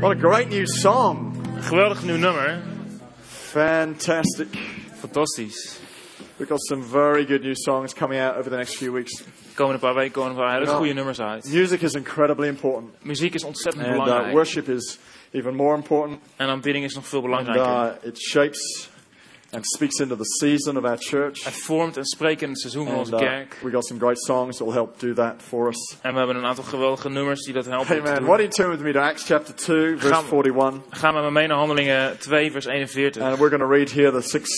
What a great new song. Geweldig nieuw nummer. Fantastic. Fantastisch. We've got some very good new songs coming out over the next few weeks. De komende paar weken komen er een paar hele goede nummers uit. Music is incredibly important, Muziek is ontzettend and uh, belangrijk. worship is even more important. En aanbidding is nog veel And belangrijker. uh, it shapes and speaks into the season of our church. Het vormt en spreekt in het seizoen van onze uh, kerk. we got some great songs that will help do that for us. En we hebben een aantal geweldige nummers die dat helpen. Doen. why don't you turn with me to Acts chapter 2, verse Gaan we- 41. Met me mee naar Handelingen 2, vers 41. And we're going to read here the six,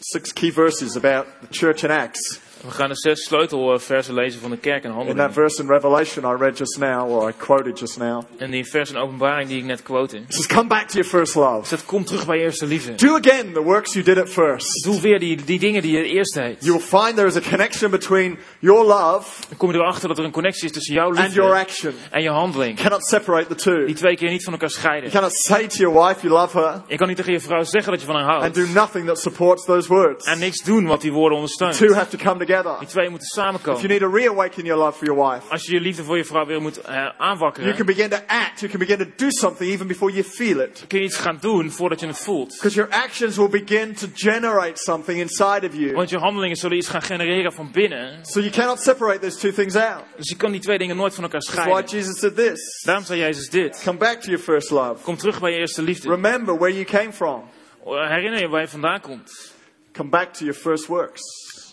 six key verses about the church in Acts. We gaan de zes sleutelversen lezen van de kerk in In that Handelingen. verse in Revelation I read just now, or I quoted just now, En die vers in openbaring die ik net quote. it says, Come back to your first love. Dat komt terug bij je eerste liefde. Do again the works you did at first. Doe weer die, die dingen die je eerst deed. You will find there is a connection between your love Dan kom je erachter dat er een connectie is tussen jouw and your liefde action. en je handeling. You cannot separate the two. Die twee keer niet van elkaar You scheiden. cannot say to your wife you love her Je kan niet tegen je vrouw zeggen dat je van haar and houdt. do nothing that supports those words. En niks doen wat die woorden ondersteunt. Two have to come together. Die twee moeten If you samenkomen. need to reawaken your love for your wife, Als je je liefde voor je vrouw weer moet you aanwakkeren, can begin to act, you can begin to do something even before you feel it. kun je iets gaan doen voordat je het voelt. Because your actions will begin to generate something inside of you. Want je handelingen zullen iets gaan genereren van binnen. So you cannot separate those two things out. Dus je kan die twee dingen nooit van elkaar That's why scheiden. Jesus said this. Daarom zei Jezus dit. Come back to your first love. Kom terug bij je eerste liefde. Remember where you came from. Herinner je waar je vandaan komt. Come back to your first works.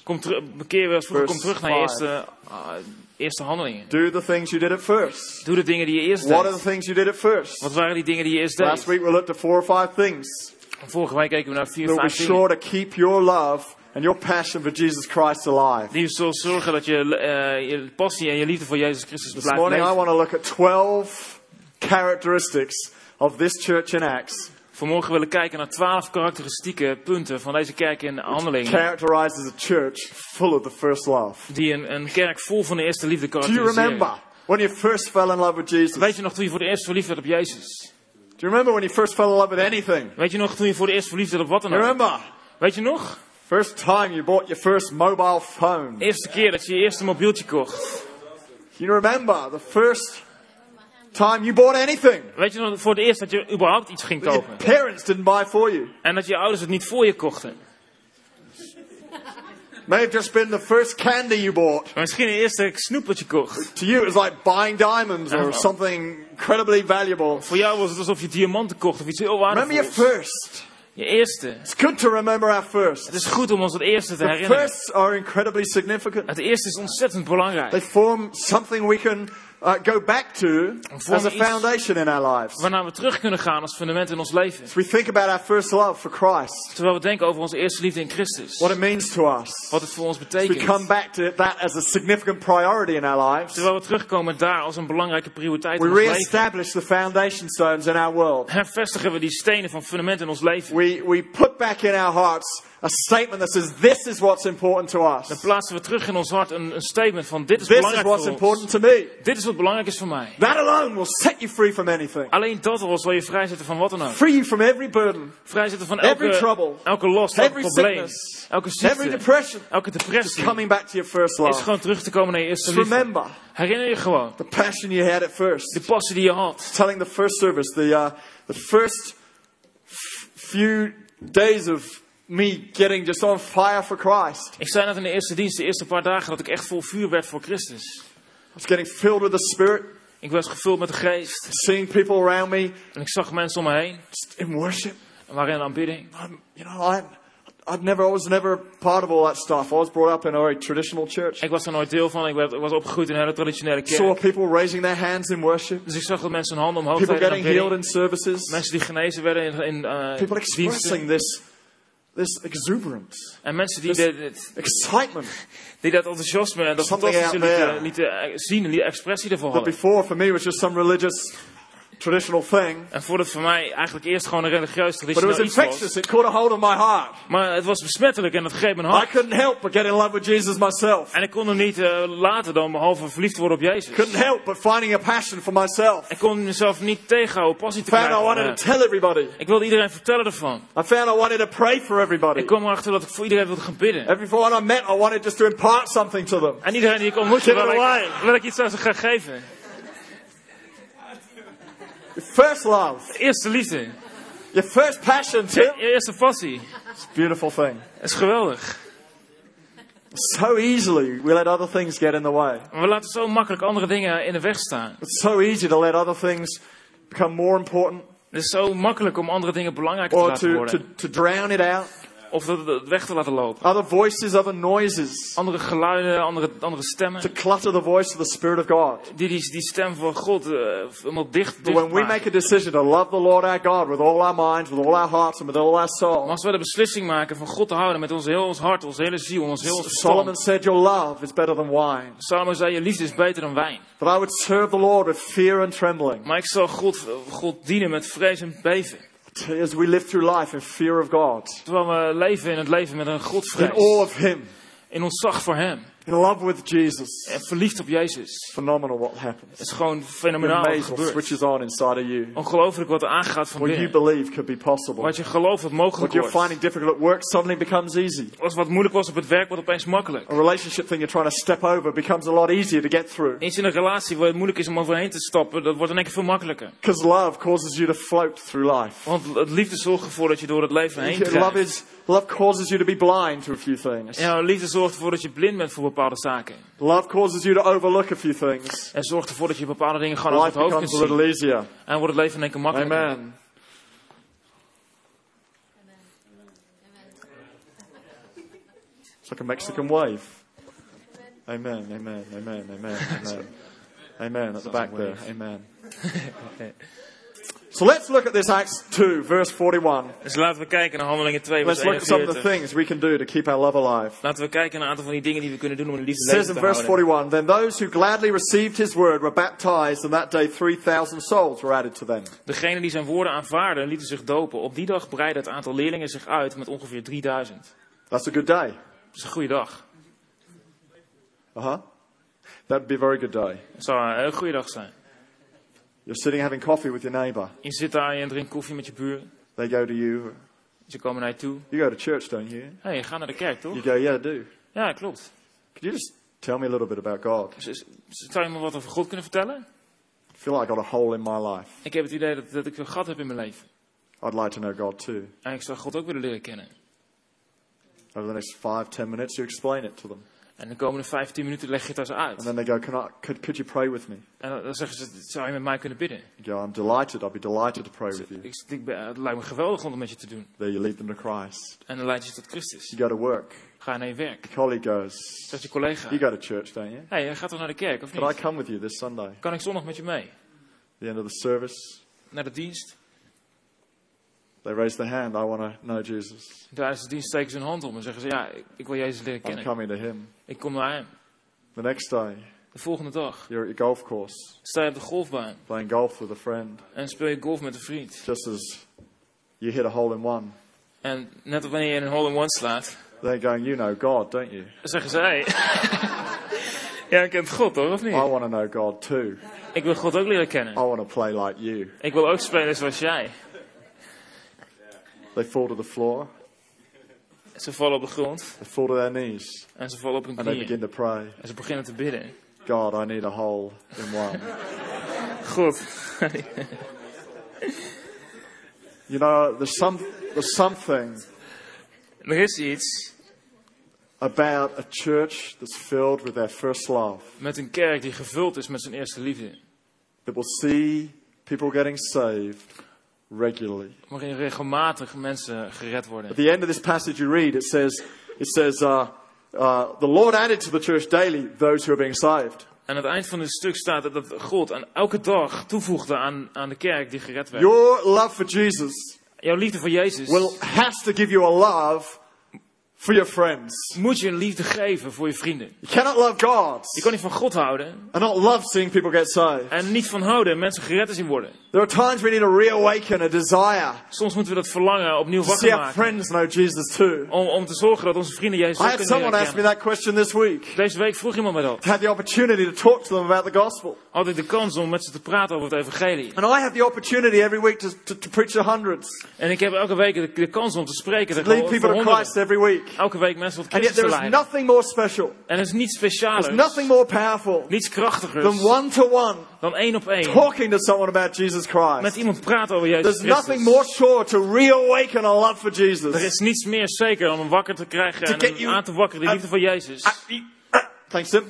Kom, bekeer eens vroeger, kom terug naar je eerste, ah, eerste handelingen. Do the things you did at first. Doe de dingen die je eerst What are the deed. things you did at first? Wat waren die dingen die je eerst Last deed? week we looked at four or five things. Vorige week keken we naar vier, be vijf dingen. sure to keep your love and your passion for Jesus Christ alive. Die zullen zorgen dat je, eh, je passie en je liefde voor Jezus Christus This blijft morning I leven. want to look at 12 characteristics of this church in Acts. Vanmorgen willen we kijken naar twaalf karakteristieke punten van deze kerk in handelingen. Characterized as a church full of the first love. Die een, een kerk vol van de eerste liefde Do you remember karakteriseren. when you first fell in love with Jesus? Weet je nog toen je voor de eerst verliefd werd op Jezus? Do you remember when you first fell in love with anything? Weet je nog toen je voor de eerst verliefd werd op wat dan ook? remember? Weet je nog? First time you bought your first mobile phone. Eerste keer dat je je eerste mobieltje kocht. You remember the first time you bought anything. Weet je nog voor het eerst dat je überhaupt iets ging that your kopen? parents didn't buy for you. En dat je ouders het niet voor je kochten? May have just been the first candy you bought. Misschien de eerste snoep je kocht. To you, it was like buying diamonds or something incredibly valuable. Voor jou was het alsof je diamanten kocht of iets heel Remember your waardevols. first. Je eerste. It's good to remember our first. Het is goed om ons het eerste te The herinneren. firsts are incredibly significant. Het eerste is ontzettend belangrijk. They form something we can uh, go back to as a foundation in our lives. Waarna we terug kunnen gaan als fundament in ons leven. As we think about our first love for Christ, Terwijl we denken over onze eerste liefde in Christus. what it means to us. Wat het voor ons We betekent. come back to that as a significant priority in our lives. Terwijl we terugkomen daar als een belangrijke prioriteit We in ons leven. re-establish the foundation stones in our world. Hervestigen we die stenen van fundament in ons leven. We, we put back in our hearts a statement that says, this is what's important to Dan us. plaatsen we terug in ons hart een, een statement van dit is This is belangrijk what's voor ons. important to me. Dit is wat belangrijk is voor mij. That alone will set you free from anything. Alleen dat al zal je vrijzetten van wat dan ook. Free you from every burden, Vrijzetten van every elke, trouble, elke last, elke every probleem, sickness, elke every ziekte, depression. elke depressie. coming back to your first Is love. gewoon terug te komen naar je eerste liefde. remember Herinner je gewoon the passion you had at first. de passie die je had. Telling the first service, the, uh, the first few days of me getting just on fire for Christ. Ik zei net in de eerste dienst, de eerste paar dagen, dat ik echt vol vuur werd voor Christus. Was getting filled with the Spirit, Ik was gevuld met de geest. seeing people around me En ik zag mensen om me heen. in worship. En waren in aanbidding. I'm, you know, I, I'd never, I was never part of all that stuff. I was brought up in a very traditional church. Ik was er nooit deel van. Ik, werd, was opgegroeid in een hele traditionele Saw kerk. people raising their hands in worship. Dus ik zag dat mensen hun handen omhoog People getting healed in services. Mensen die genezen werden in, in eh, People expressing this, this exuberance, En mensen die, this- dit- dit- excitement. die dat enthousiasme en dat fantastische lieten, lieten zien en die expressie ervoor That hadden. before for me was just some religious, traditional thing. En voordat het voor mij eigenlijk eerst gewoon een religieus But it was traditioneel infectious. It caught a hold of my heart. Maar het was besmettelijk en het greep mijn I hart. couldn't help but get in love with Jesus myself. En ik kon er niet eh, laten dan behalve verliefd worden op Jezus. Couldn't help but finding a passion for myself. Ik kon mezelf niet tegenhouden passie te Found I krijgen. wanted to tell everybody. Ik wilde iedereen vertellen ervan. I found I wanted to pray for everybody. Ik kwam erachter dat ik voor iedereen wilde gaan bidden. Everyone I met, I wanted just to impart something to them. En iedereen die ik ontmoette, wil ik, wil ik iets aan ze gaan geven. First love. Eerste liefde. Your first passion, Tim. Je eerste passie. It's a beautiful thing. Dat is geweldig. So easily we let other things get in the way. We laten zo makkelijk andere dingen in de weg staan. It's so easy to let other things become more important Het is zo makkelijk om andere dingen belangrijker te laten to, to, worden. to drown it out. Of dat het weg te laten lopen. Other voices, other noises. Andere geluiden, andere, andere stemmen. To clutter the voice of the Spirit of God. Die, die, die stem van God eh, helemaal dicht, But dicht when we make a decision to love the Lord our God with all our minds, with all our hearts, and with all our Maar soul, als we de beslissing maken van God te houden met ons heel ons hart, onze hele ziel, ons heel ons Solomon said, Your love is better than wine. Salomo zei, je liefde is beter dan wijn. That I would serve the Lord with fear and trembling. Maar ik zal God, God dienen met vrees en As we live through life in fear of God, Terwijl we leven in het leven met een in godvrees. awe of Him, In ontzag voor Hem. In love with Jesus. En verliefd op Jezus. Phenomenal what happens. Het is gewoon fenomenaal wat what gebeurt. switches on inside of you. Ongelooflijk wat er aangaat van What you binnen. believe could be possible. Wat je gelooft wat What mogelijk you're wordt. finding difficult at work suddenly becomes easy. Als wat moeilijk was op het werk wordt opeens makkelijk. A relationship thing you're trying to step over becomes a lot easier to get through. Iets in een relatie waar het moeilijk is om overheen te stappen, dat wordt in één keer veel makkelijker. Because love causes you to float through life. Want het liefde zorgt ervoor dat je door het leven heen Love, drijft. is, love causes you to be blind to a few things. Ja, liefde zorgt ervoor dat je blind bent voor bepaalde zaken. Love causes you to overlook a few things. En zorgt ervoor dat je bepaalde dingen gewoon over het hoofd kunt a zien. little easier. En wordt het leven in één keer makkelijker. Amen. It's like a Mexican wave. Amen, amen, amen, amen, amen. Amen, at the back there. Amen. So let's look at this Acts 2, verse 41. Dus laten we kijken naar Handelingen 2, vers Let's look at some of the 41. things we can do to keep our love alive. Laten we kijken naar een aantal van die dingen die we kunnen doen om It liefde says leven in te verse houden. 41 Then those who gladly received his word were baptized, and that day 3,000 souls were added to them. Degenen die zijn woorden aanvaarden, lieten zich dopen. Op die dag breidde het aantal leerlingen zich uit met ongeveer 3000. That's a good day. Dat is een goede dag. Uh huh. That'd be a very good day. Dat zou een hele goede dag zijn. You're sitting having coffee with your neighbor. Je zit daar en je drinkt koffie met je buren. They go to you. Ze komen naar je toe. You go to church, don't you? Hé, je gaat naar de kerk, toch? You go, yeah, I do. Ja, klopt. Could you just tell me a little bit about God? Zou je me wat over God kunnen vertellen? I feel like I got a hole in my life. Ik heb het idee dat, dat ik een gat heb in mijn leven. I'd like to know God too. En ik zou God ook willen leren kennen. Over the next five, ten minutes, you explain it to them. En de komende 15 minuten leg je het aan ze And uit. then they go, Can I, could, could you pray with me? En dan- zeggen ze, zou je met mij kunnen bidden? You go, I'm delighted. I'll be delighted to pray with you. Ik, ik ben, het lijkt me geweldig om het met je te doen. There you lead them to Christ. En dan leid je ze tot Christus. You go to work. Ga naar je werk. Your colleague goes, Zegt je collega. You go to church, don't you? Hey, jij gaat toch naar de kerk, of Could I niet? come with you this Sunday? Kan ik zondag met je mee? The end of the service, Naar de dienst? They raise their hand. I want to know Jesus. Tijdens de dienst steken ze hun hand om en zeggen ze, ja, ik, ik wil Jezus leren I'm kennen. coming to Him. Ik kom naar hem. The next day, De volgende dag you're at your golf course sta je op de golfbaan playing golf with a friend. en speel je golf met een vriend. Just as you hit a hole in one, En net als wanneer je een hole-in-one slaat, they're going, You know God, don't you? zeggen ze, hé, ja, ik kent God toch, of I niet? want to know God too. Ik wil God ook leren kennen. I want to play like you. Ik wil ook spelen zoals jij. They fall to the floor, Ze vallen op de grond they fall to their knees, en ze vallen op hun and they knieën. begin to pray. En ze beginnen te bidden. God, I need a hole in one. God, You know, there's some there's something er is iets about a church that's filled with their first love met een kerk die gevuld is met zijn eerste liefde. that will see people getting saved regularly. Waarin regelmatig mensen gered worden. At the end of this passage you read, it says, it says, uh, uh, the Lord added to the church daily those who are being saved. En aan het eind van het stuk staat dat- dat God aan elke dag toevoegde aan, aan de kerk die gered werd. Your love for Jesus Jouw liefde voor Jezus will has to give you a love for your friends. moet je een liefde geven voor je vrienden. You cannot love God Je kan niet van God houden and not love seeing people get saved. en niet van houden mensen gered te zien worden. There are times we need to reawaken a desire Soms moeten we dat verlangen opnieuw to see wakker our maken. friends know Jesus too. Om, om te zorgen dat onze vrienden Jezus I had someone ask me that question this week. Deze week vroeg iemand mij dat. had the opportunity to talk to them about the gospel. Had ik de kans om met ze te praten over het evangelie. And I have the opportunity every week to, to, to preach to hundreds, En ik heb elke week de, de kans om te spreken tegen lead voor people to honderden. Christ every week. Elke week mensen tot Christus te is leiden. nothing more special. En er is niets specialers, There's nothing more powerful niets krachtigers than one to one dan één op één. talking to someone about Jesus Met Christ. iemand praten over Jezus There's nothing Christus. more sure to reawaken a love for Er Jesus. is niets meer zeker dan hem wakker te krijgen To en aan te wakkeren, de liefde van Jezus. Thanks, Tim.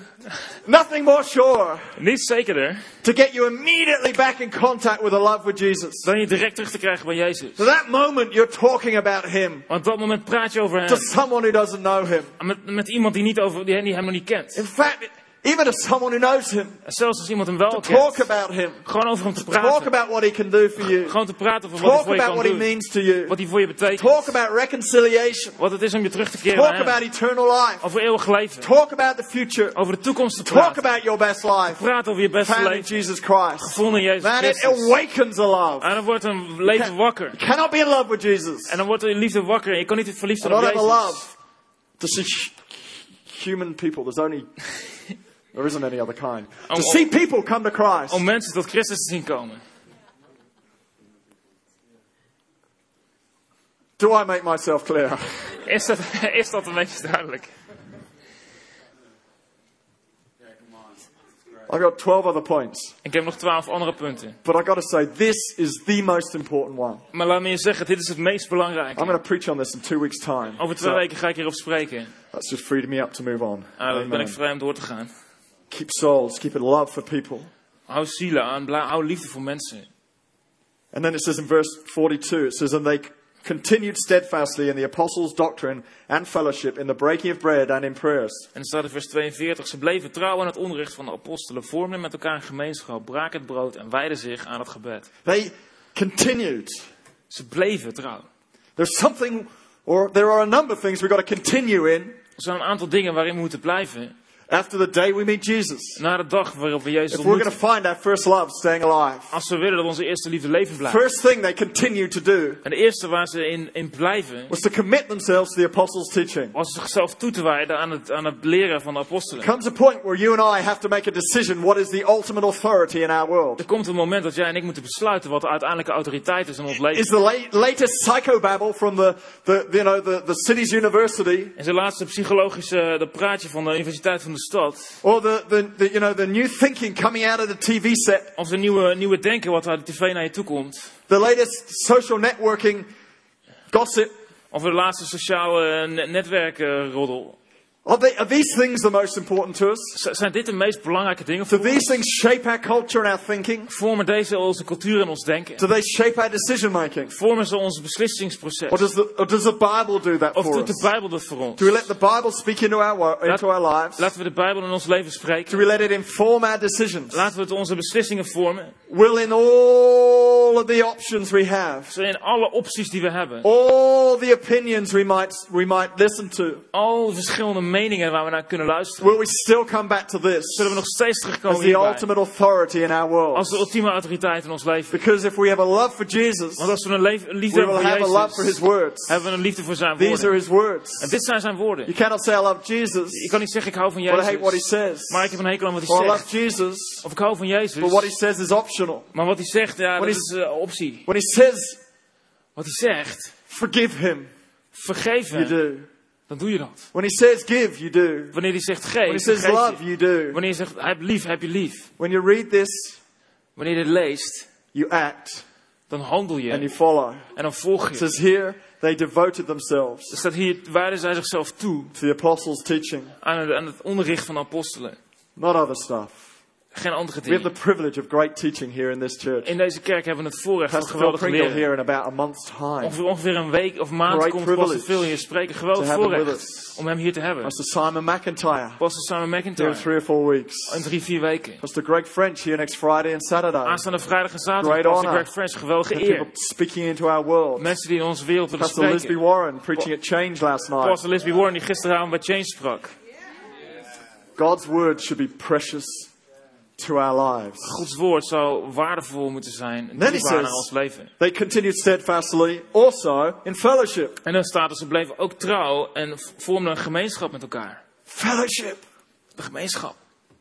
Nothing more sure Niets zekerder to get you immediately back in contact with the love with Jesus. dan je direct terug te krijgen bij Jezus. So that moment you're talking about Him Want op dat moment praat je over to hem. someone who doesn't know Him. Met, met iemand die, niet over, die hem nog niet kent. In fact, even to someone who knows Him, zelfs als iemand hem wel talk kent. about Him, Gewoon over hem te talk praten. about what He can do for you, Gewoon te praten over wat hij talk voor je about kan what He doen. means to you, Wat hij voor je betekent. talk about reconciliation, Wat het is om je terug te keren talk about eternal life, Over eeuwig leven. talk about the future, Over de toekomst te talk praten. about your best life Praat over je beste found in leven. Jesus Christ. Gevonden in Jezus Man, it awakens a love. En dan wordt een leven wakker. You cannot be in love with Jesus En dan wordt de liefde wakker. Je kan niet verliefd zijn op Jezus. love to hu- human people. There's only, there isn't any other kind. To Om- see people come to Christ. Om mensen tot Christus te zien komen. Do I make myself clear? Is dat, is dat een beetje duidelijk? I've got 12 other points. Ik heb nog twaalf andere punten. But i got to say, this is the most important one. Maar laat me je zeggen, dit is het meest I'm belangrijke. going to preach on this in two weeks' time. Over twee So weken ga ik hierop spreken. that's just freed me up to move on. Ah, dan ben ik vrij om door te gaan. Keep souls, keep a love for people. Hou zielen aan, hou liefde voor mensen. And then it says in verse 42, it says, And they continued steadfastly in the apostles' doctrine and fellowship, in the breaking of bread and in prayers. En er staat in vers 42, ze bleven trouw aan het onderricht van de apostelen, vormden met elkaar een gemeenschap, braken het brood en wijden zich aan het gebed. They continued. Ze bleven trouw. There's something, or there are a number of things we've got to continue in Er zijn een aantal dingen waarin we moeten blijven, after the day we meet Jesus. na de dag waarop we Jezus If we're going to find our first love staying alive. Als we willen dat onze eerste liefde leven blijft. First thing they continued to do En de eerste waar ze in, in blijven, was to commit themselves to the apostles' teaching. was zichzelf toe te wijden aan het, aan het leren van de apostelen. comes a point where you and I have to make a decision what is the ultimate authority in our world. Er komt een moment dat jij en ik moeten besluiten wat de uiteindelijke autoriteit is in ons leven. Is the la- latest psychobabble from the, the, you know, the, the city's university En zijn laatste psychologische dat praatje van de Universiteit van de Stad. or the, the, the, you know, the new thinking coming out of the TV set, Of de nieuwe, nieuwe denken wat uit de tv naar je toe komt. the latest social networking gossip. Of de laatste sociale ne- netwerkroddel. Are, they, are these things the most important to us? Zijn dit de meest belangrijke dingen Do voor these things shape our culture and our thinking? Vormen deze onze cultuur en ons denken? Do they shape our decision making? Vormen ze ons beslissingsproces? Or does the, or does the Bible do that Of for doet us? de Bijbel dat voor ons? Do we let the Bible speak into our, into our lives? Laten we de Bijbel in ons leven spreken? Do we let it inform our decisions? Laten we het onze beslissingen vormen. Will in all of the options we have, Zo in alle opties die we hebben. all the opinions we might, we might listen to, Al de verschillende meningen waar we naar kunnen luisteren. will we still come back to this Zullen we nog steeds as terugkomen the hierbij? ultimate authority in our world? Als de ultieme autoriteit in ons leven. Because if we have a love for Jesus, Want als we een, liefde we hebben will voor have a love for His Jezus, words. hebben we een liefde voor zijn These are woorden. His words. En dit zijn zijn woorden. You cannot say I love Jesus, Je kan niet zeggen ik hou van but I hate what He Jezus, says. maar ik heb een hekel aan wat Or I hij love zegt. Jesus, Of ik hou van Jezus, but what He says is optional. maar wat hij zegt, ja, dat is een optie. When He says Wat hij zegt, forgive Him, vergeef you hem, do. dan doe je dat. When He says give, you do. Wanneer hij zegt When He geef, says geef love, je. you do. Wanneer je zegt heb lief, heb je lief. When you read this, Wanneer je dit leest, you act dan handel and you je follow. en dan volg It je. says here, they devoted themselves Er staat hier, wijden zij zichzelf toe to the apostles' teaching, aan het, aan het onderricht van de apostelen. not other stuff. Geen andere We have dingen. the privilege of great teaching here in this church. In deze kerk hebben we het voorrecht van geweldig leren. here in about a month's time. Ongeveer, ongeveer een week of maand Great komt Pastor Phil hier spreken. Geweldig voorrecht om hem hier te hebben. Pastor Simon McIntyre Pastor Simon here in McIntyre. three or four weeks. In drie, vier weken. Pastor Greg French here next Friday and Saturday. Aanstaande vrijdag en zaterdag. Great Pastor honor. Greg French. Geweldige People eer. speaking into our world. Mensen die in onze wereld willen Pastor Lisby spreken. Warren preaching at Change last night. Pastor Lisby Warren die gisteravond bij Change sprak. God's word should be precious to our lives. Gods woord zou waardevol moeten zijn. En Then he dierbaar naar says- ons leven. They continued steadfastly also in fellowship. En dan staat er, ze bleven ook trouw en vormden een gemeenschap met elkaar. Fellowship. De gemeenschap.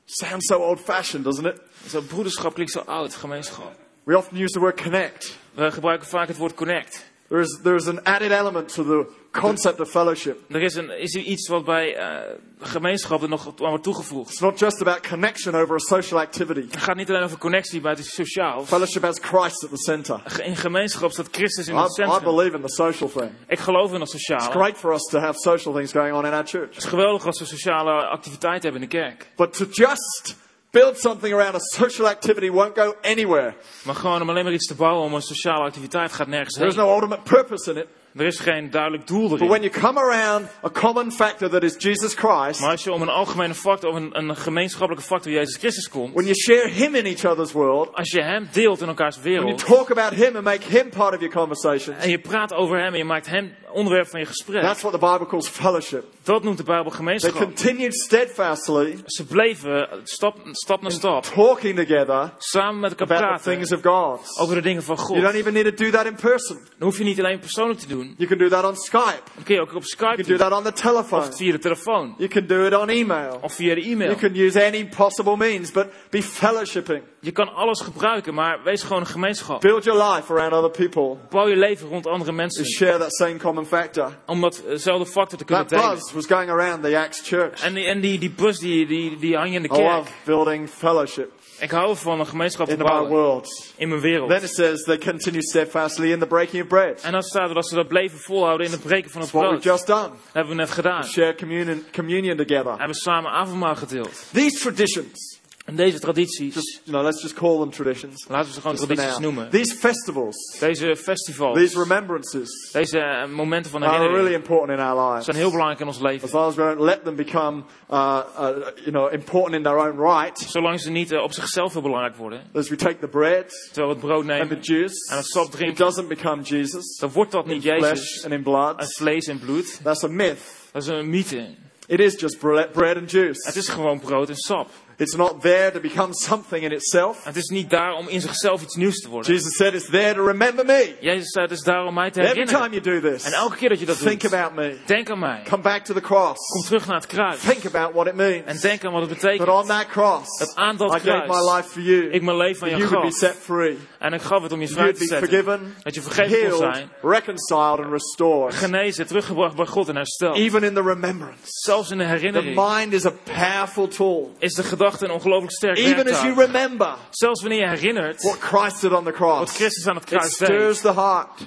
Sounds so old fashioned, doesn't it? Zo broederschap klinkt zo oud, gemeenschap. We often use the word connect. We gebruiken vaak het woord connect. There is, there is an added element to the concept of fellowship. Er is, een, is iets wat bij eh gemeenschappen nog aan wordt toegevoegd. It's not just about connection over a social activity. Het gaat niet alleen over connectie buiten sociaal. Fellowship has Christ at the center. In gemeenschap staat Christus in I, het I centrum. believe in the social thing. Ik geloof in het It's sociale. great for us to have social things going on in our church. Het is geweldig als we sociale activiteiten hebben in de kerk. But to just build something around a social activity won't go anywhere. Maar gewoon om alleen maar iets te bouwen om een sociale activiteit gaat nergens There is no ultimate purpose in it. Er is geen duidelijk doel But erin. when you come around a common factor that is Jesus Christ, Maar als je om een algemene factor, of een, een gemeenschappelijke factor Jezus Christus komt, when you share Him in each other's world, als je hem deelt in elkaars when you wereld, talk about Him and make Him part of your conversations, en je praat over hem en je maakt hem onderwerp van je gesprek, that's what the Bible calls fellowship. dat noemt de Bijbel They gemeenschap. continued steadfastly Ze bleven stap, stap na stap talking together samen met elkaar about the things of God. over de dingen van God. You don't even need to do that in person. Dan hoef je niet alleen persoonlijk te doen. You can do that on Skype. Dan kun je ook op Skype You can do that on the telephone. Of via de telefoon. You can do it on email. Of via de You e-mail. can use any possible means, but be fellowshipping. Je kan alles gebruiken, maar wees gewoon een gemeenschap. Build your life around other people Bouw je leven rond andere mensen. share that same common factor. Om datzelfde eh, factor te kunnen That delen. buzz was going around the Acts church. En die, en die, die bus die, die, die hang in de I love building fellowship Ik hou van een gemeenschap in my bouwen world. in mijn Then wereld. it says they continue steadfastly in the breaking of bread. En dan staat er dat ze dat bleven volhouden in het breken van het what brood. we've Dat just done. hebben we net gedaan. We Share communion, communion together. hebben samen avondmaal gedeeld. These traditions, En deze tradities, just, you know, let's just call them traditions. laten we ze gewoon just tradities noemen. These festivals, Deze festivals, these remembrances deze eh, momenten van are really herinnering important in our lives. zijn heel belangrijk in ons leven. As long as we don't let them become, uh, uh, you know, important in their own right, Zolang ze niet eh, op zichzelf heel belangrijk worden. as we take the bread Terwijl we het brood and the nemen juice, en het sap it drinken, doesn't become Jesus dan wordt dat in niet flesh Jezus and in blood. uit vlees en bloed. That's a myth. Dat is een mythe. It is just bre- bread and juice. Het is gewoon brood en sap. It's not there to become something in itself. Het is niet daar om in zichzelf iets nieuws te worden. Jesus said it's there to remember me. Jezus zei, het is daar om mij te Every herinneren. time you do this, En elke keer dat je dat think doet, about me. denk aan mij. Come back to the cross. Kom terug naar het kruis. Think about what it En means. denk aan wat het That betekent. on that cross, Dat aan dat I gave kruis my life for you. ik mijn leven aan That je you would be gaf. set free. En ik gaf het om je vrij te be zetten. forgiven, Dat je vergeven kon healed, zijn. reconciled and restored. Genezen, teruggebracht bij God en hersteld. Even in the remembrance. Zelfs in de The herinnering mind is a powerful tool. is de gedachte een ongelooflijk sterk Even as you remember Zelfs wanneer je herinnert what Christ did on the wat cross, Christus aan het it kruis deed. stirs the heart,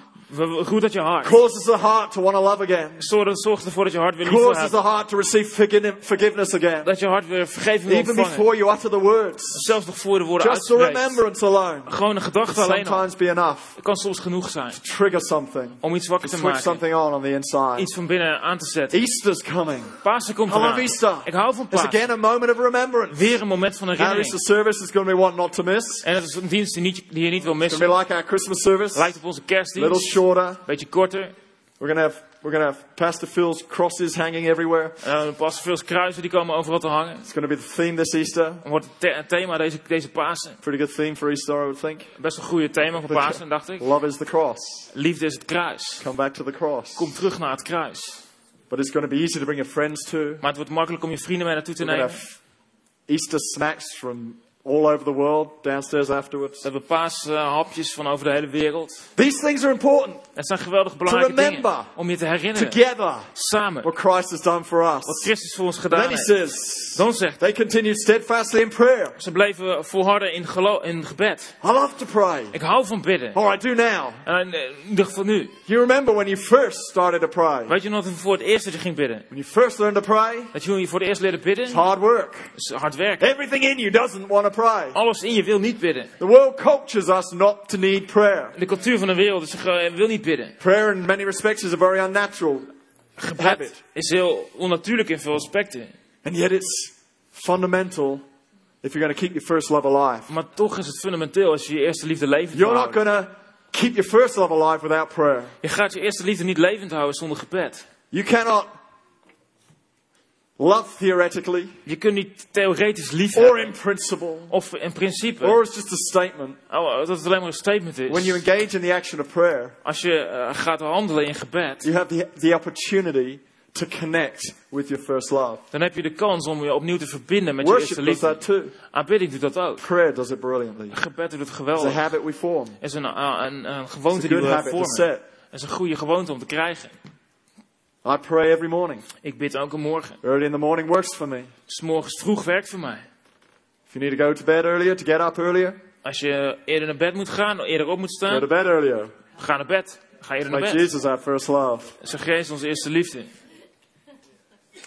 Goed dat je hart. causes the heart to want to love again, Zorg zorg ervoor dat je hart weer lief causes the heart to receive forgi- forgiveness again. Dat je hart weer vergeving wil Even before you utter the words, Zelfs nog voor de woorden just the remembrance alone Gewoon een gedachte alleen al. sometimes be enough Het kan soms genoeg zijn to trigger something, om iets wakker te switch maken. something on on the inside. Iets van binnen aan te zetten. Easter's coming. Pasen komt I love eraan. Easter. Ik hou van It's Pasen. again a moment of remembrance. Weer een moment van herinnering. Easter service is going to be one not to miss. It's En het is een dienst die, niet, die je niet wil going missen. to be like our Christmas service, Lijkt op onze a little kerstdienst. Shorter. Beetje korter. We're going to have we're to have Pastor Phil's crosses hanging everywhere. En dan pas veel kruisen die komen overal te hangen. It's going to be the theme this Easter. Wordt het the- thema deze, deze Pasen. Pretty good theme for Easter, I would think. Best een goede thema voor Pasen, dacht ik. Love is the cross. Liefde is het kruis. Come back to the cross. Kom terug naar het kruis. But it's going to be easy to bring your friends to. Maar het wordt makkelijk om je vrienden mee naartoe te nemen. Easter snacks from all over the world downstairs afterwards. We hebben paashapjes van over de hele wereld. These things are important. Het zijn geweldig belangrijke remember. dingen om je te herinneren. Together, Samen. what Christ has done for us. Wat Christus voor ons Then gedaan he heeft. says, Dan zegt they continued steadfastly in prayer. ze bleven volharden in, in gebed. I love to pray. Ik hou van bidden. All right, do now. En eh, in ieder geval nu. You remember when you first started to pray? Weet je nog voor het eerst dat je ging bidden? When you first learned to pray, Dat je voor het eerst leerde bidden? it's hard work. is hard werken. Everything in you doesn't want to pray. Alles in je wil niet bidden. The world cultures us not to need prayer. De cultuur van de wereld is gewoon, wil niet bidden. Prayer, in many respects, is a very unnatural Gebed habit. is heel onnatuurlijk in veel aspecten. And yet it's fundamental if you're going to keep your first love alive. Maar toch is het fundamenteel als je je eerste liefde levend You're not houdt. going to keep your first love alive without prayer. Je gaat je eerste liefde niet levend houden zonder gebed. You cannot love theoretically Je kunt niet theoretisch lief or hebben. in principle Of in principe. or it's just a statement. Oh, dat het alleen maar een statement When you is. engage in the action of prayer, Als je eh, gaat handelen in gebed. you have the, the opportunity to connect with your first love. Dan heb je de kans om je opnieuw te verbinden met je Worship eerste does that liefde. Aanbidding doet dat ook. Prayer does it brilliantly. Gebed doet het It's a geweldig. habit we form. Is een, een, een, een It's gewoonte a die good we habit to vormen. set. Is een goede gewoonte om te krijgen. I pray every morning. Ik bid elke morgen. Early in the morning works for me. S morgens vroeg werkt voor mij. If you need to go to bed earlier, to get up earlier, Als je eerder naar bed moet gaan, eerder op moet go to staan, bed earlier. ga naar bed. Ga eerder naar bed. Jesus our first love. Zeg Jezus onze eerste liefde.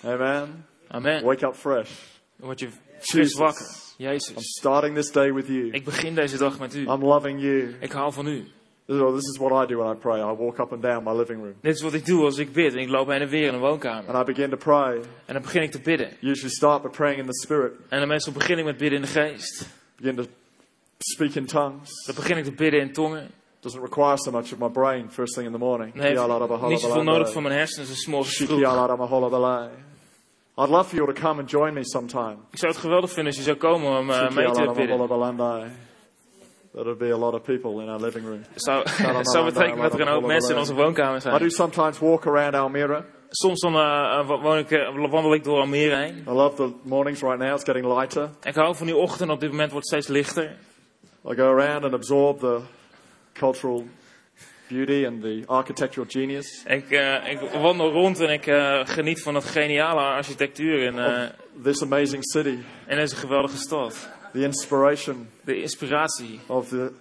Amen. Amen. Wake up fresh. Word je fris wakker. I'm Jezus. starting this day with you. Ik begin deze dag met u. I'm loving you. Ik hou van u. This is- This is what I do when I pray. I walk up and down my living room Dit is wat ik doe als ik bid. En ik loop heen en weer in een woonkamer. and I begin to pray. En dan begin ik te bidden. Usually start by praying in the Spirit. En dan meestal begin ik met bidden in de geest. Begin to speak in tongues. Dan begin ik te bidden in tongen. Doesn't require so much of my brain first thing in the morning. Heeft niet zoveel nodig van mijn hersenen. Dus 's morgens vroeg. I'd love for you to come and join me sometime. Ik zou het geweldig vinden als je zou komen om eh, mee te bidden. There'll be a lot of people in our living room. Zou, zou betekenen dat er een hoop mensen in onze woonkamer I zijn. do sometimes walk around Almere. Soms dan woon ik, eh, wandel ik door Almere heen. I love the mornings right now. It's getting lighter. Ik hou van die ochtend. Op dit moment wordt het steeds lichter. I go around and absorb the cultural beauty and the architectural genius. Ik, eh, ik wandel rond en ik eh, geniet van het geniale architectuur in, eh, This amazing city. in deze geweldige stad. The inspiration De inspiratie of the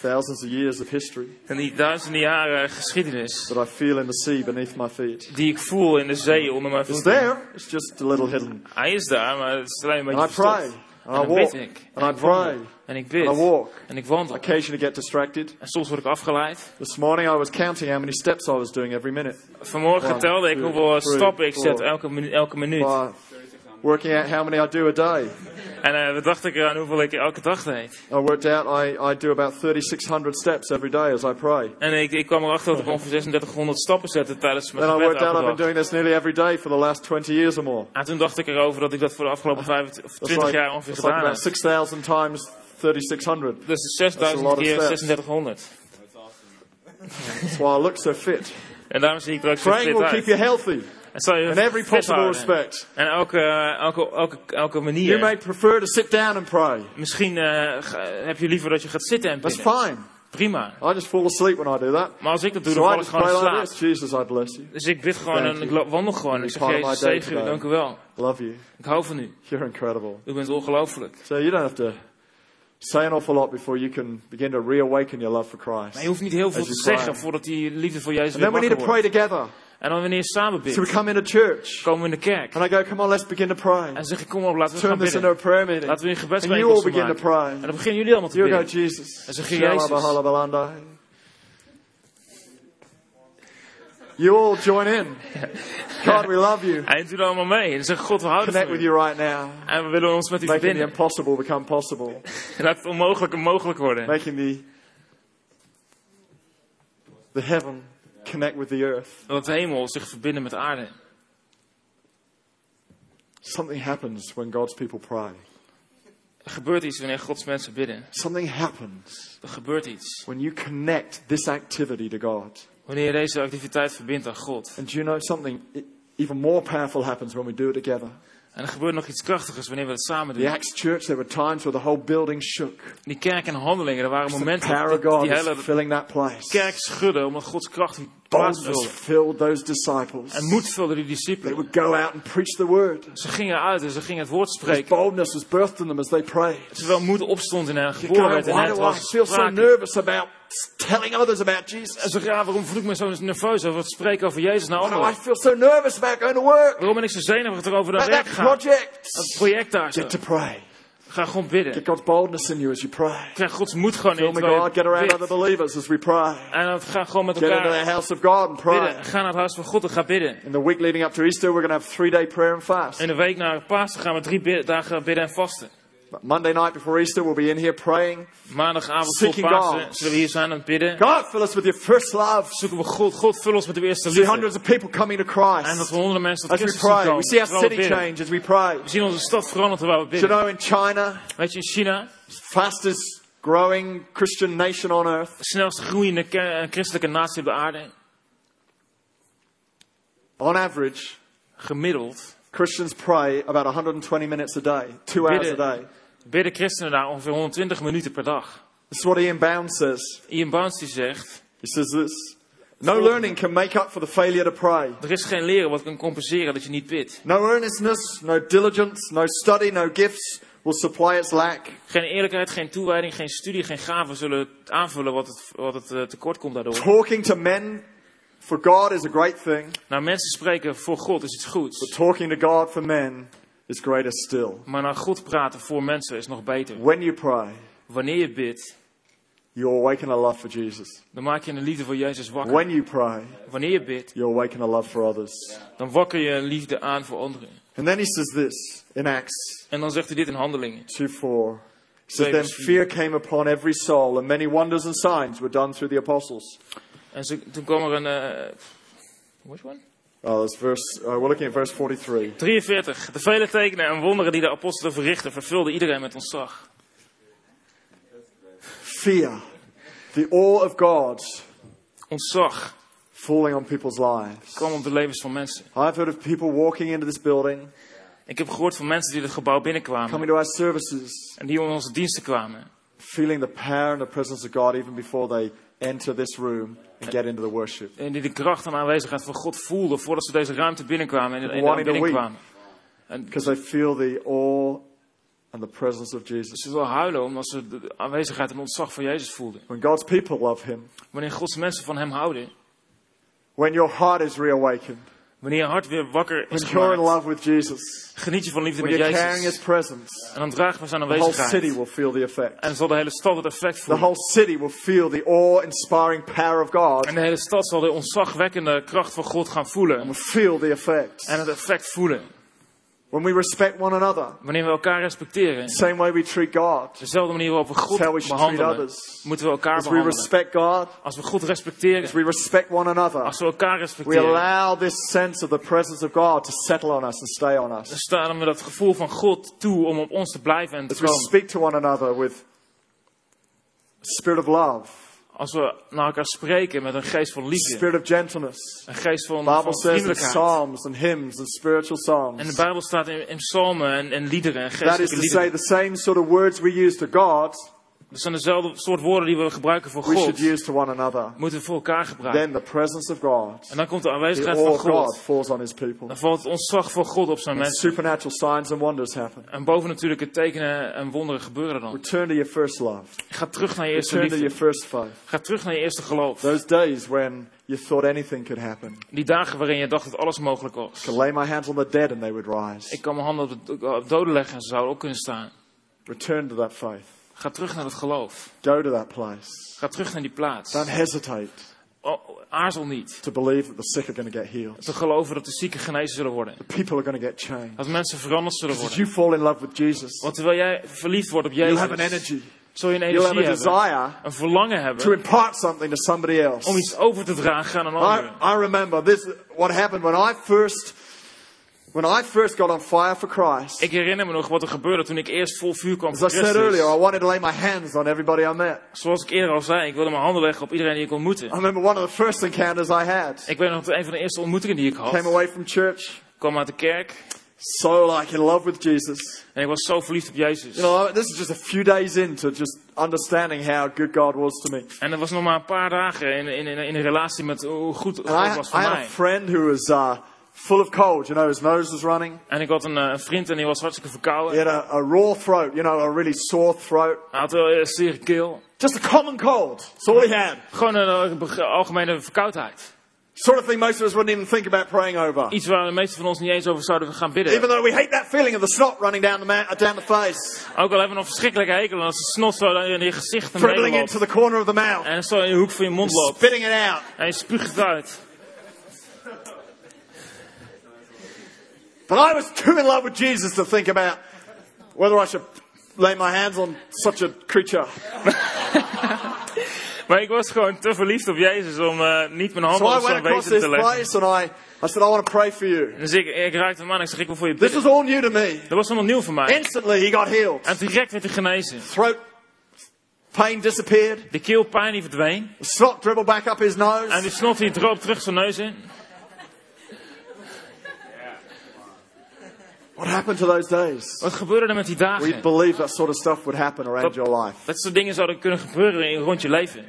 thousands of years of history en die duizenden jaren geschiedenis that I feel in the sea beneath my feet. die ik voel in de zee onder mijn It's voeten. there. It's just a little hidden. Hij is daar, maar het is alleen beetje I pray. And En I dan walk. bid ik. And I ik pray. En ik And bid. I walk. En ik wandel. Occasionally get distracted. En soms word ik afgeleid. This morning I was counting how many steps I was doing every minute. Vanmorgen telde ik hoeveel stappen ik zet elke, minu- elke minuut. Working out how many I do a day. En eh dan dacht ik aan hoeveel ik elke dag deed. I worked out I, I do about 3,600 steps every day as I pray. En ik, ik kwam erachter dat ik ongeveer 3600 stappen zette tijdens mijn Then I gebed worked out elke I've been dag. doing this nearly every day for the last 20 years or more. En toen dacht ik erover dat ik dat voor de afgelopen 25 of That's 20 like, jaar ongeveer it's like gedaan about heb. 6,000 times 3,600. Dus That's a 6000 lot of keer steps. 3600. That's why I look so fit. En daarom zie ik er ook zo Praying fit will keep uit. you healthy En in every possible respect. En elke, elke, elke, elke You manier. may prefer to sit down and pray. Misschien eh, ga- heb je liever dat je gaat zitten en That's bidden. fine. Prima. I just fall asleep when I do that. Maar als ik dat doe, So dan val ik gewoon in like slaap. this. Jesus, I bless you. Dus ik bid gewoon Thank en ik you. wandel gewoon. Ik zeg, Jezus, zegen u, dank u wel. Love you. Ik hou van u. You're incredible. U bent ongelooflijk. So you don't have to say an awful lot before you can begin to reawaken your love for Christ. Maar je hoeft niet heel veel te you zeggen voordat die liefde voor Jezus And weer then we need wakker to pray wordt. together. En dan wanneer je samen So we come into church. komen we in de kerk. And I go, come on, let's begin to pray. En zeg ik, kom op, laten we gaan Turn this into bidden. a prayer meeting. Laten we een gebedsbijeenkomst begin to maken. pray. En dan beginnen jullie allemaal te You go, bidden. Jesus. En zeg je, Jezus. You all join in. God, we love you. En doe allemaal mee. En zeg God, we houden Connect van with you right now. En we willen ons met u Making the verbinden. impossible become possible. En laat het onmogelijke mogelijk worden. Making the, the heaven connect with the earth. Dat de hemel zich verbindt met aarde. Something happens when God's people pray. Er gebeurt iets wanneer Gods mensen bidden. Something happens Er gebeurt iets. when you connect this activity to God. Wanneer je deze activiteit verbindt aan God. And do you know something e- even more powerful happens when we do it together? En er gebeurt nog iets krachtigers wanneer we het samen The doen. Acts church, there were times where the whole building shook. Die kerk en handelingen, er waren The momenten dat die, hele filling that place. kerk schudde omdat Gods kracht die plaats vulde. filled those disciples. En moed vulde die They discipelen. would go out and preach the word. Ze gingen uit en ze gingen het woord spreken. boldness was birthed in them as they prayed. Terwijl moed opstond in hen, geboren werd in why hen. Het do I was feel so nervous about telling others about En Jesus? ze ja, waarom voel ik me zo nerveus over het spreken over Jezus naar Why do I anderen? feel so nervous about going to work? Waarom ben ik zo erover naar About werk gaan? project? Dat project daar. Get to pray. Ga gewoon bidden. Get God's boldness in you as you pray. Krijg Gods moed gewoon in terwijl God, get around other believers as we pray. En dan ga gewoon met Get into the elkaar house of God and pray. bidden. Ga naar het huis van God en ga bidden. In the week leading up to Easter, we're going to have three day prayer and fast. In de week na Pasen gaan we drie dagen bidden en vasten. Monday night before Easter, we'll be in here praying. Maandagavond voor Pasen God. zullen we hier zijn aan het bidden. God, fill us with your first love. Zoeken we God. God, vul ons met uw eerste See hundreds of people coming to En dat Christ we honderden mensen tot as we Christus zien komen. We see our city bidden. change as we pray. We zien onze stad veranderen terwijl we Do you know in China, Weet je, in China, fastest growing Christian nation on earth, de snelst groeiende eh, christelijke natie op de aarde. on average, Gemiddeld Christians pray about 120 minutes a day, two hours a day. bidden christenen daar ongeveer 120 minuten per dag. This is what Ian Bound says. Ian Bounce die zegt, He says this No learning can make up for the failure to pray. Er is geen leren wat kan compenseren dat je niet bidt. No earnestness, no diligence, no study, no gifts will supply its lack. Geen eerlijkheid, geen toewijding, geen studie, geen gaven zullen aanvullen wat het, wat het eh, tekort komt daardoor. Talking to men for God is a great thing, Naar mensen spreken voor God is iets but goeds. talking to God for men is greater still. Maar naar God praten voor mensen is nog beter. When you pray, Wanneer je bidt, you awaken a love for Jesus. dan maak je een liefde voor Jezus wakker. When you pray, Wanneer je bidt, you awaken a love for others. dan wakker je een liefde aan voor anderen. And then he says this in Acts En dan zegt hij dit in handelingen. 2 4. He says, Twee Then fear came upon every soul, and many wonders and signs were done through the apostles. En ze, toen kwam er een... eh which one? Oh, that's verse, uh, we're looking at verse 43. 43. De vele tekenen en wonderen die de apostelen verrichten, vervulden iedereen met ontzag. Fear, the awe of God Ontzag falling on people's lives. kwam op de levens van mensen. I've heard of people walking into this building, Ik heb gehoord van mensen die het gebouw binnenkwamen. coming to our services, En die in onze diensten kwamen. feeling the power and the presence of God even before they enter this room and get into the worship. En die de kracht en aanwezigheid van God voelden voordat ze deze ruimte binnenkwamen. En, en, binnenkwamen. En Because they feel the awe and the presence of Jesus. ze wilden huilen omdat ze de aanwezigheid en ontzag van Jezus voelden. When God's people love Him, Wanneer Gods mensen van hem houden. when your heart is reawakened, Wanneer je hart weer wakker when is you're in gemaakt. love with Jesus, Geniet je van liefde when met you're carrying His Jezus. presence, En dan dragen we zijn the whole city aanwezigheid. will feel the effect. En zal de hele stad het effect The voelen. whole city will feel the awe-inspiring power of God En de hele stad zal de ontzagwekkende kracht van God gaan and voelen. will feel the effect. En het effect voelen. When we respect one another, Wanneer we elkaar respecteren. same way we treat God, Dezelfde manier waarop we God how we behandelen. others. Moeten we elkaar As we behandelen. respect God, Als we God respecteren. as we respect one another, Als we elkaar we respecteren. allow this sense of the presence of God to settle on us and stay on Dan us. staan we dat gevoel van God toe om op ons te blijven en te As we komen. speak to one another with spirit of love, Als we naar elkaar spreken met een geest van a liefde. spirit of gentleness. Een geest van, Bible van vriendelijkheid. psalms and hymns and spiritual En de songs. Bijbel staat in, in psalmen en, en liederen en That is geestelijke to say, liederen. the same sort of words we use to God, Dat zijn dezelfde soort woorden die we gebruiken voor we should God. use to one another. Moeten we voor elkaar gebruiken. Then the presence of God, En dan komt de aanwezigheid van God God. falls on His people. Dan valt het ontzag van God op zijn And mensen. supernatural signs and wonders happen. En bovennatuurlijke tekenen en wonderen gebeuren dan. Return to your first love. Ga terug naar je eerste Return to your liefde. first faith. Ga terug naar je eerste geloof. Those days when you thought anything could happen. Die dagen waarin je dacht dat alles mogelijk I was. could lay my hands on the dead and they would rise. Ik kan mijn handen op de op doden leggen en ze zouden ook kunnen staan. Return to that faith. Ga terug naar het geloof. Go to that place. Ga terug naar die plaats. Don't hesitate Oh, aarzel niet. to believe that the sick are going to get healed. Te geloven dat de zieken genezen zullen worden. The people are going to get changed. Dat mensen veranderd zullen worden. you fall in love with Jesus, Want terwijl jij verliefd wordt op you'll have an Jezus, energy. zul je een You'll have energie a hebben. desire Een verlangen to hebben impart something to somebody om else. iets over te dragen aan een I, ander. I remember this, what happened when I first, when I first got on fire for Christ. Ik herinner me nog wat er gebeurde toen ik eerst vol vuur kwam As voor I said earlier, Christus. I wanted to lay my hands on everybody I met. Zoals ik eerder al zei, ik wilde mijn handen leggen op iedereen die ik ontmoette. I remember one of the first encounters I had. Ik weet nog een van de eerste ontmoetingen die ik Came had, away from church, kwam uit de kerk. so like in love with Jesus. En ik was zo verliefd op Jezus. You know, this is just a few days into just understanding how good God was to me. En dat was nog maar een paar dagen in, in, in, in een relatie met hoe goed God I, was I voor had a mij. friend who was uh, full of cold. You know, his nose was running. En ik had een, eh, een vriend en die was hartstikke He verkouden. had a, a raw throat, you know, a really sore throat. Hij had wel een zere keel. Just a common cold. That's all he had. Gewoon een eh, beg- algemene verkoudheid. Sort of thing most of us wouldn't even think about praying over. Iets waar de meeste van ons niet eens over zouden gaan bidden. Even though we hate that feeling of the snot running down the, ma- down the face, Ook al hebben we nog verschrikkelijke hekel als de snot zo in je gezicht dribbling into the corner of the mouth, En zo in de hoek van je mond loopt. spitting it out. En je spuugt het uit. But I was too in love with Jesus to think about whether I should lay my hands on such a creature. Maar ik was gewoon te verliefd op Jezus om eh, niet mijn So handen I op zijn wezen this te leggen. place and I, I said, I want to pray for you. Dus ik, ik raakte hem aan en ik zeg, ik wil voor je This bidden. was all new to me. Dat was allemaal nieuw voor mij. Instantly, he got healed. En direct werd hij genezen. Throat pain disappeared. De keelpijn die verdween. The snot dribbled back up his En nose. die snot die droop terug zijn neus in. What happened to those days? Wat gebeurde er met die We dagen? believe that sort of stuff would happen around Dat- your life. Dat soort dingen zouden kunnen gebeuren in, rond je leven.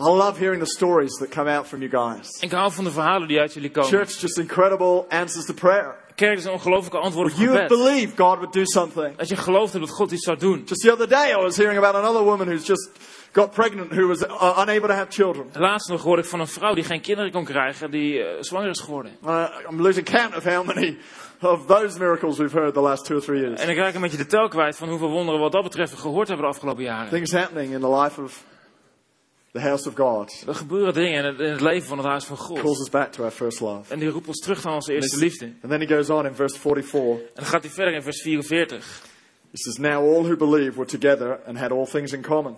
I love hearing the stories that come out from you guys. Ik hou van de verhalen die uit jullie komen. Church, just incredible answers to prayer. Kerk is een ongelofelijke antwoord op You gebed. believed God would do something. Dat je gelooft hebt dat God iets zou doen. Just the other day, I was hearing about another woman who's just got pregnant who was uh, unable to have children. Laatst nog hoorde ik van een vrouw die geen kinderen kon krijgen, die eh, zwanger is geworden. Uh, I'm losing count of how many of those miracles we've heard the last two or three years. En ik raak een beetje de tel kwijt van hoeveel wonderen wat dat betreft we gehoord hebben de afgelopen jaren. Things happening in the life of the house of God Er gebeuren dingen in het, in het leven van het huis van calls God. us back to our first love. En die roept ons terug naar onze eerste liefde. En And then he goes on in verse 44. dan gaat hij verder in vers 44. He says, Now all who believe were together and had all things in common.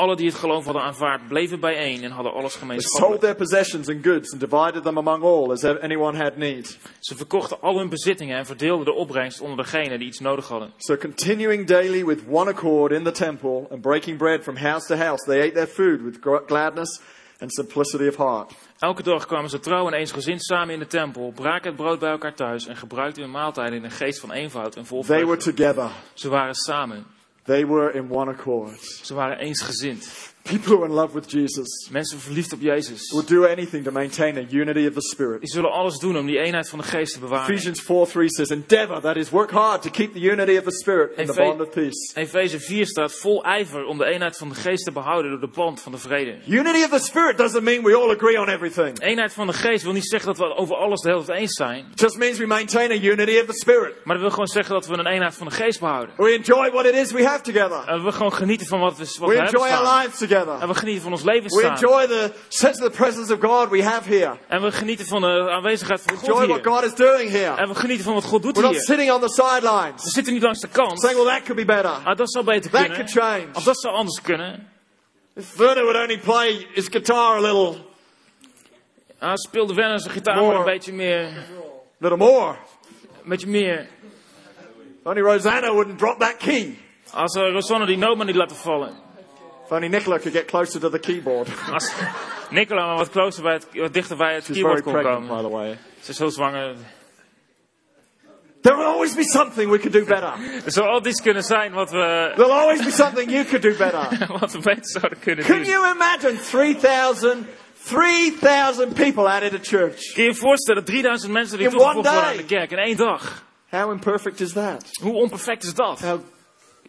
Alle die het geloof hadden aanvaard, bleven bijeen en hadden alles They sold gemeenschappelijk. their possessions and goods and divided them among all as anyone had need. Ze verkochten al hun bezittingen en verdeelden de opbrengst onder degenen die iets nodig hadden. So continuing daily with one accord in the temple and breaking bread from house to house, they ate their food with gladness and simplicity of heart. Elke dag kwamen ze trouw en eensgezind samen in de tempel, braken het brood bij elkaar thuis en gebruikten hun maaltijden in een geest van eenvoud en vol They were together. Ze waren samen. They were in one accord. Ze waren eensgezind. People who are in love with Jesus Mensen verliefd op Jezus. will do anything to maintain a unity of the Spirit. Die zullen alles doen om die eenheid van de geest te bewaren. Ephesians 4 3 says, Endeavor, that is, work hard to keep the unity of the Spirit in the bond of peace. Efeze 4 staat vol ijver om de eenheid van de geest te behouden door de band van de vrede. Unity of the Spirit doesn't mean we all agree on everything. Eenheid van de geest wil niet zeggen dat we over alles de eens zijn. Just means we maintain a unity of the Spirit. Maar dat wil gewoon zeggen dat we een eenheid van de geest behouden. We enjoy what it is we have together. En we gewoon genieten van wat we, wat We we hebben enjoy our lives together. En we genieten van ons leven We staan. enjoy the sense of the presence of God we have here. En we genieten van de aanwezigheid van God Enjoy what hier. God is doing here. En we genieten van wat God doet We're not hier. sitting on the We sidelines zitten niet langs de kant. saying, well, that could be better. Ah, dat zou beter That kunnen. could change. Of dat zou anders kunnen. If Werner would only play his guitar a little, Ah, speelde Werner zijn gitaar maar een beetje meer. little more. Een beetje meer. Only Rosanna wouldn't drop that key. Als uh, Rosanne die noot maar niet laten vallen. If only Nicola could get closer to the keyboard. Als Nicola maar wat, closer bij het, wat dichter bij het She's keyboard very kon pregnant, komen. by the way. Ze is zo zwanger. There will always be something we could do better. Er zou altijd iets kunnen zijn wat we, There'll always be something you could do better. wat we beter zouden kunnen Can doen. you imagine 3,000 3,000 people added a church? Kun je je voorstellen, 3000 mensen die In toegevoegd one worden day. aan de kerk in één dag. How imperfect is that? Hoe onperfect is dat? How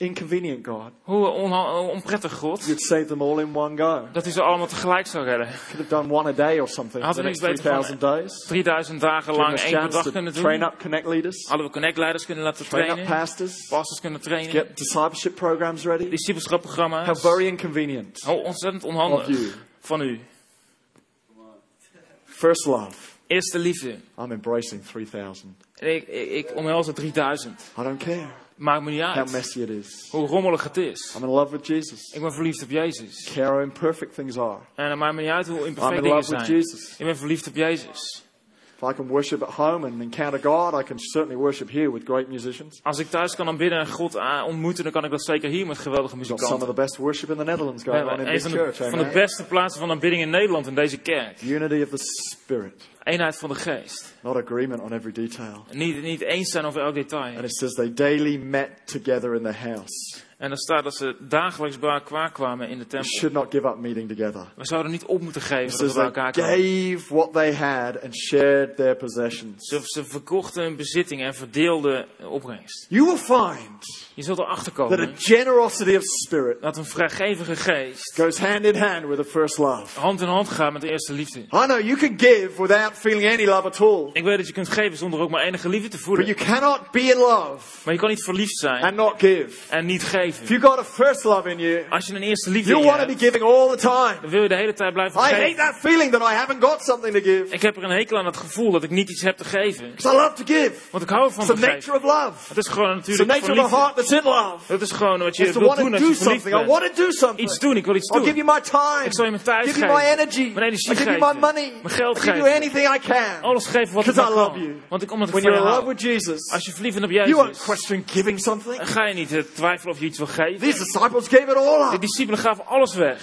inconvenient, God. Hoe onha- onprettig God. You'd save them all in one go. Dat hij ze allemaal tegelijk zou redden. Could have done one a day or something Had for the next niks beter van- 3,000 days. 3000 dagen lang één dag kunnen train doen. up connect leaders, Hadden we connectleiders kunnen laten train up trainen. pastors, Pastors kunnen trainen. get discipleship programs ready. How Discipelschapprogramma's. very inconvenient Hoe ontzettend onhandig you. van u. First love. Eerste liefde. I'm embracing 3,000. En Ik, ik, ik omhels het 3000. I don't care Maakt me niet how uit messy it is. hoe rommelig het is. I'm in love with Jesus. Ik ben verliefd op Jezus. Care how imperfect things are. En het maakt me niet uit hoe I'm imperfect in dingen love with zijn. Jesus. Ik ben verliefd op Jezus. If I can worship at home and encounter God, I can certainly worship here with great musicians. Als ik thuis kan aanbidden en God ah, ontmoeten, dan kan ik dat zeker hier met geweldige got some of muzikanten. the best worship in the Netherlands going on in this van de, church. van de beste plaatsen van aanbidding in Nederland in deze kerk. Unity of the Spirit, Eenheid van de geest. not agreement on every detail. Niet, niet eens zijn over elk detail. And it says they daily met together in the house. En dan staat dat ze dagelijks bij elkaar kwamen in de We tempel. should not give up meeting together. We zouden niet op moeten geven dat we bij elkaar kwamen. gave what they had and shared their possessions. Ze, ze verkochten hun bezittingen en verdeelden opbrengst. You will find Je zult erachter that a komen generosity of spirit dat een vrijgevige geest goes hand in hand with a first love. hand in hand gaat met de eerste liefde. I know you can give without feeling any love at all, Ik weet dat je kunt geven zonder ook maar enige liefde te but voelen. you cannot be in love Maar je kan niet verliefd zijn and not give. en niet If geven. you've got a first love in you, Als je een eerste liefde in you'll je want to be hebt, giving all the time. dan wil je de hele tijd blijven I hate geven. that feeling that I haven't got something to give. Ik heb er een hekel aan het gevoel dat ik niet iets heb te geven. Because I love to give. Want ik hou ervan It's te the geven. nature of love. Het is gewoon It's the natuurlijk nature van of a liefde. heart that's in love. Het is gewoon wat It's je to wilt want doen to als do je verliefd something. I bent. want to do something. Iets doen, ik wil iets I'll give doen. you my time. Ik zal je mijn tijd give you my geven. energy. Mijn energie I give you my geven. money. Mijn geld I give you geven. anything I can. Alles geven wat ik Because I maar love you. kan. Want ik omdat ik When van je you're in love hou. with Jesus, Als je verliefd bent op you won't Jezus, question giving something. dan ga je niet eh, twijfelen of je iets geven. These disciples gave it all De up. discipelen gaven alles weg.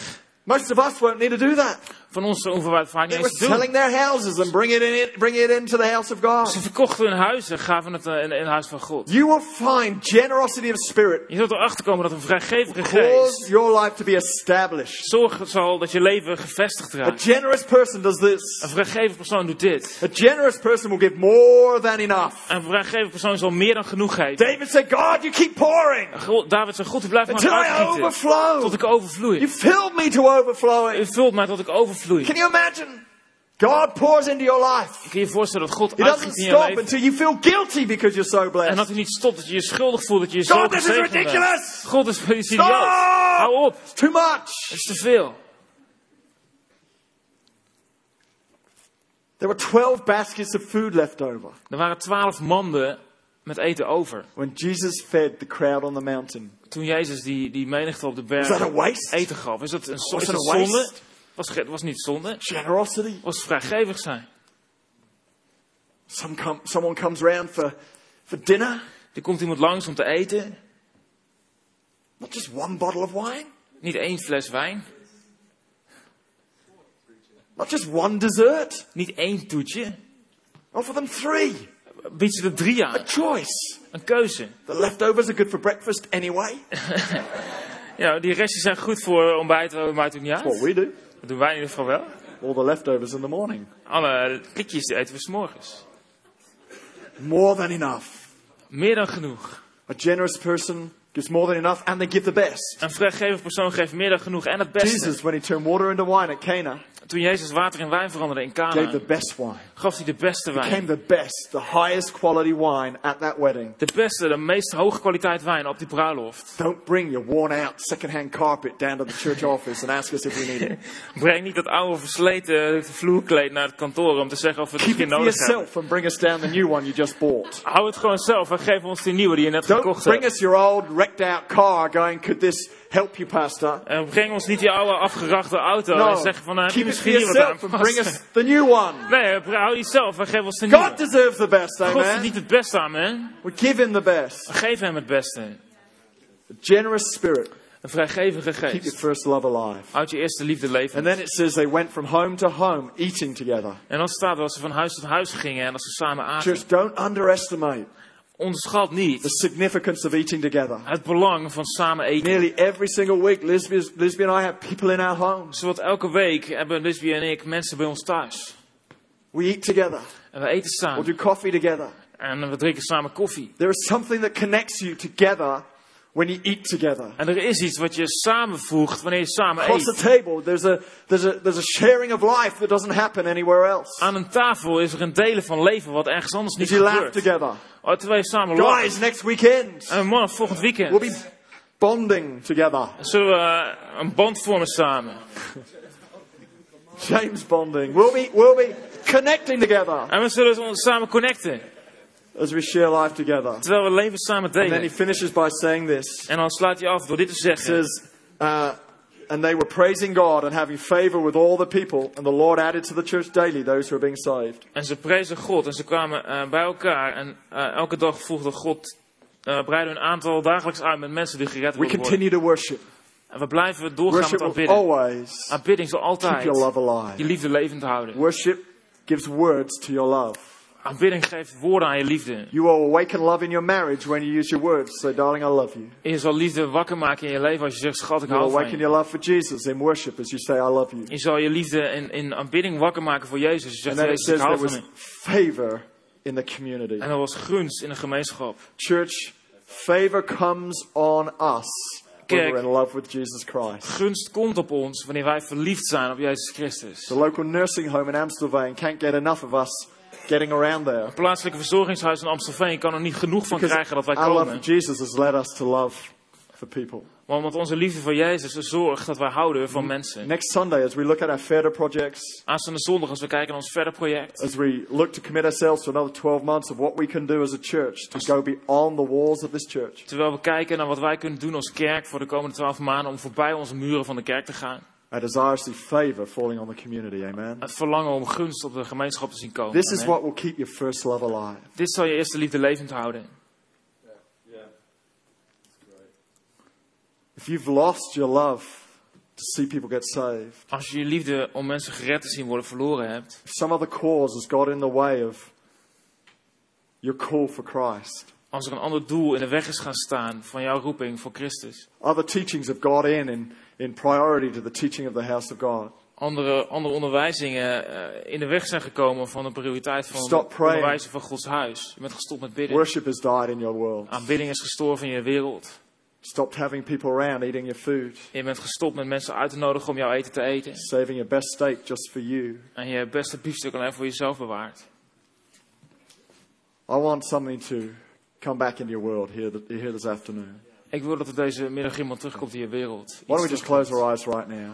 Most of us won't need to do that. Van ons vaak niet They were eens te doen. selling their houses and bring it, in, bring it into the house of God. Ze verkochten hun huis en gaven het eh, in, het huis van God. You will find generosity of spirit Je zult erachter komen dat een vrijgevige geest your life to be established. zorgen zal dat je leven gevestigd A raakt. generous person does this. Een vrijgevige persoon doet dit. A generous person will give more than enough. Een vrijgevige persoon zal meer dan genoeg geven. David said, God, you keep pouring God- David zei, God, u blijft maar uitgieten. overflow. Tot ik overvloei. You filled me to overflowing. U vult mij tot ik overvloei. Can you imagine? God pours into your life. Kun je je voorstellen dat God uitgiet in je stop leven? until you feel guilty because you're so En blessed. dat hij niet stopt, dat je je schuldig voelt, dat je je zo God, this is ridiculous. God is idioot. Hou op, It's too much. het is te veel. There were 12 baskets of food left over Er waren twaalf manden met eten over. when Jesus fed the crowd on the mountain. Toen Jezus die, die menigte op de berg waste? eten gaf. Is dat een waste? zonde? Was, was niet zonde. Generosity. Was vrijgevig zijn. Some come, someone comes round for, for dinner. Er komt iemand langs om te eten. Not just one bottle of wine. Niet één fles wijn. Not just one dessert. Niet één toetje. Offer them three. Biedt ze er drie A aan. choice. Een keuze. The leftovers are good for breakfast anyway. Ja, die restjes zijn goed voor ontbijt. Dat maakt ook niet uit. What we do. Dat doen wij in ieder geval wel. All the leftovers in the morning. Alle klikjes die eten we 's morgens. More than enough. Meer dan genoeg. A generous person gives more than enough and they give the best. Een vrijgevig persoon geeft meer dan genoeg en het beste. Jesus, when he turned water into wine at Cana, Toen Jezus water in wijn veranderde in gave Cana, the best wine. gaf hij de beste Became wijn. the best, the highest quality wine at that wedding. De beste, de meest hoge kwaliteit wijn op die bruiloft. Don't bring your worn out second-hand carpet down to the church office and ask us if we need it. Breng niet dat oude versleten vloerkleed naar het kantoor om te zeggen of we het Keep misschien it for nodig hebben. yourself and bring us down the new one you just bought. Hou het gewoon zelf en geef ons die nieuwe die je net Don't gekocht bring hebt. us your old wrecked out car going, could this help you, pastor? En breng ons niet die oude afgerachte auto en zeg van, je keep it for yourself and bring us the new one. Nee, hou die zelf en geef ons de God nieuwe. deserves the best, God amen. verdient het beste aan, man. We give him the best. Geef hem het beste. A generous spirit. Een vrijgevige Keep your geest. first love alive. Houd je eerste liefde leven. And then it says they went from home to home eating together. En dan staat dat ze van huis tot huis gingen en dat ze samen aten. Church, don't underestimate Onderschat niet the significance of eating together. het belang van samen eten. Nearly every single week, Lisby, Lisby and I have people in our homes. Zowat elke week hebben Lisbie en ik mensen bij ons thuis. We eat together. En we eten We'll samen. do coffee together. En we drinken samen koffie. There is something that connects you together when you eat together. En er is iets wat je samenvoegt wanneer je samen Across the eet. table, there's a, there's, a, there's a sharing of life that doesn't happen anywhere else. Aan een tafel is er een delen van leven wat ergens anders niet you laugh gebeurt. together. Oh, terwijl je samen lacht. Guys, next weekend, En man, volgend weekend we'll be bonding together. zullen we eh, een band vormen samen. James bonding. We'll be, we'll be connecting together En we zullen ons samen connecten. As we share life together. Terwijl we leven samen And then he finishes by saying this. En dan sluit hij af door dit te zeggen. says, uh, and they were praising God and having favor with all the people, and the Lord added to the church daily those who are being saved. En ze prezen God en ze kwamen eh, bij elkaar. En eh, elke dag voegde God, uh, breidde hun aantal dagelijks uit met mensen die gered worden. We continue to worship. En we blijven doorgaan Worship met aanbidden. always Aanbidding zal keep altijd your love je alive. liefde levend houden. Worship gives words to your love. Aanbidding geeft woorden aan je liefde. You will awaken love in your marriage when you use your words. Say, darling, I love you. En je zal liefde wakker maken in je leven als je zegt, schat, ik You hou van awaken je. your love for Jesus in worship as you say, I love you. Je zal je liefde in, in aanbidding wakker maken voor Jezus. Je zegt, Jezus, ik hou was van je. favor in the community. En er was gunst in de gemeenschap. Church, favor comes on us when Kijk. we're in love with Jesus Christ. Gunst komt op ons wanneer wij verliefd zijn op Jezus Christus. The local nursing home in Amstelveen can't get enough of us getting around there. Een plaatselijke verzorgingshuis in Amstelveen kan er niet genoeg van Because krijgen dat wij our love komen. for Jesus has led us to love for people. Want onze liefde voor Jezus zorgt dat wij houden van mensen. Next Sunday, as we look at our FEDER projects, Aanstaande zondag, als we kijken naar ons verder project. as we look to commit ourselves to another 12 months of what we can do as a church to go beyond the walls of this church, Terwijl we kijken naar wat wij kunnen doen als kerk voor de komende twaalf maanden om voorbij onze muren van de kerk te gaan. Our desire to see favor falling on the community. Amen. Het verlangen om gunst op de gemeenschap te zien komen. This is Amen. what will keep your first love alive. Dit zal je eerste liefde levend houden. If you've lost your love to see people get saved, Als je je liefde om mensen gered te zien worden verloren hebt. if some other cause has got in the way of your call for Christ, Als er een ander doel in de weg is gaan staan van jouw roeping voor Christus. other teachings have got in in, in priority to the teaching of the house of God. Andere, andere onderwijzingen eh, in de weg zijn gekomen van de prioriteit van Stop het onderwijzen van Gods huis. Je bent gestopt met bidden. Worship has died in your world. Aanbidding is gestorven in je wereld. Stopped having people around eating your food, Je bent gestopt met mensen uit te nodigen om jouw eten te eten. saving your best steak just for you. En je beste biefstuk alleen voor jezelf bewaart. I want something to come back into your world here, here this afternoon. Ik wil dat er deze middag iemand terugkomt in je wereld. Why don't we just close our eyes right now?